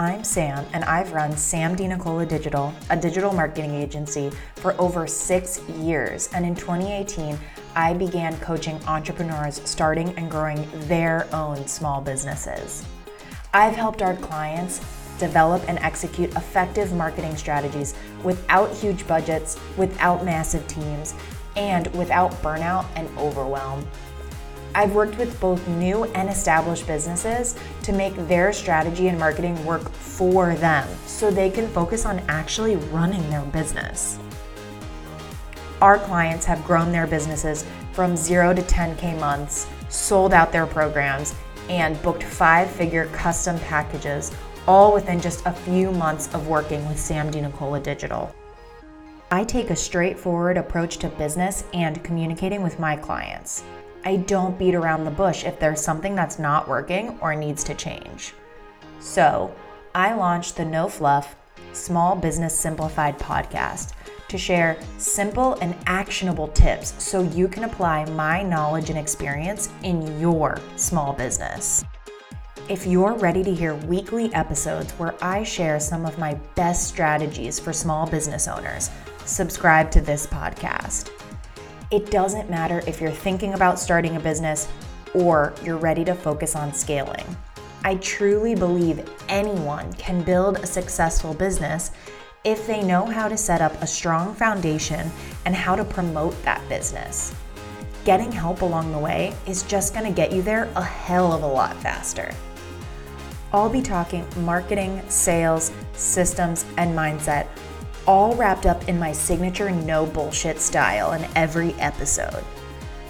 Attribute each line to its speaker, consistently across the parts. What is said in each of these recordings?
Speaker 1: I'm Sam, and I've run Sam DiNicola Digital, a digital marketing agency, for over six years. And in 2018, I began coaching entrepreneurs starting and growing their own small businesses. I've helped our clients develop and execute effective marketing strategies without huge budgets, without massive teams, and without burnout and overwhelm. I've worked with both new and established businesses to make their strategy and marketing work for them so they can focus on actually running their business. Our clients have grown their businesses from 0 to 10K months, sold out their programs, and booked five figure custom packages, all within just a few months of working with Sam DiNicola Digital. I take a straightforward approach to business and communicating with my clients. I don't beat around the bush if there's something that's not working or needs to change. So, I launched the No Fluff Small Business Simplified podcast to share simple and actionable tips so you can apply my knowledge and experience in your small business. If you're ready to hear weekly episodes where I share some of my best strategies for small business owners, subscribe to this podcast. It doesn't matter if you're thinking about starting a business or you're ready to focus on scaling. I truly believe anyone can build a successful business if they know how to set up a strong foundation and how to promote that business. Getting help along the way is just going to get you there a hell of a lot faster. I'll be talking marketing, sales, systems, and mindset all wrapped up in my signature no bullshit style in every episode.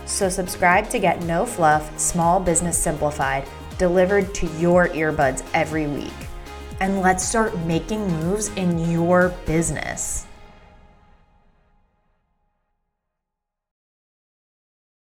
Speaker 1: So, subscribe to get No Fluff Small Business Simplified delivered to your earbuds every week. And let's start making moves in your business.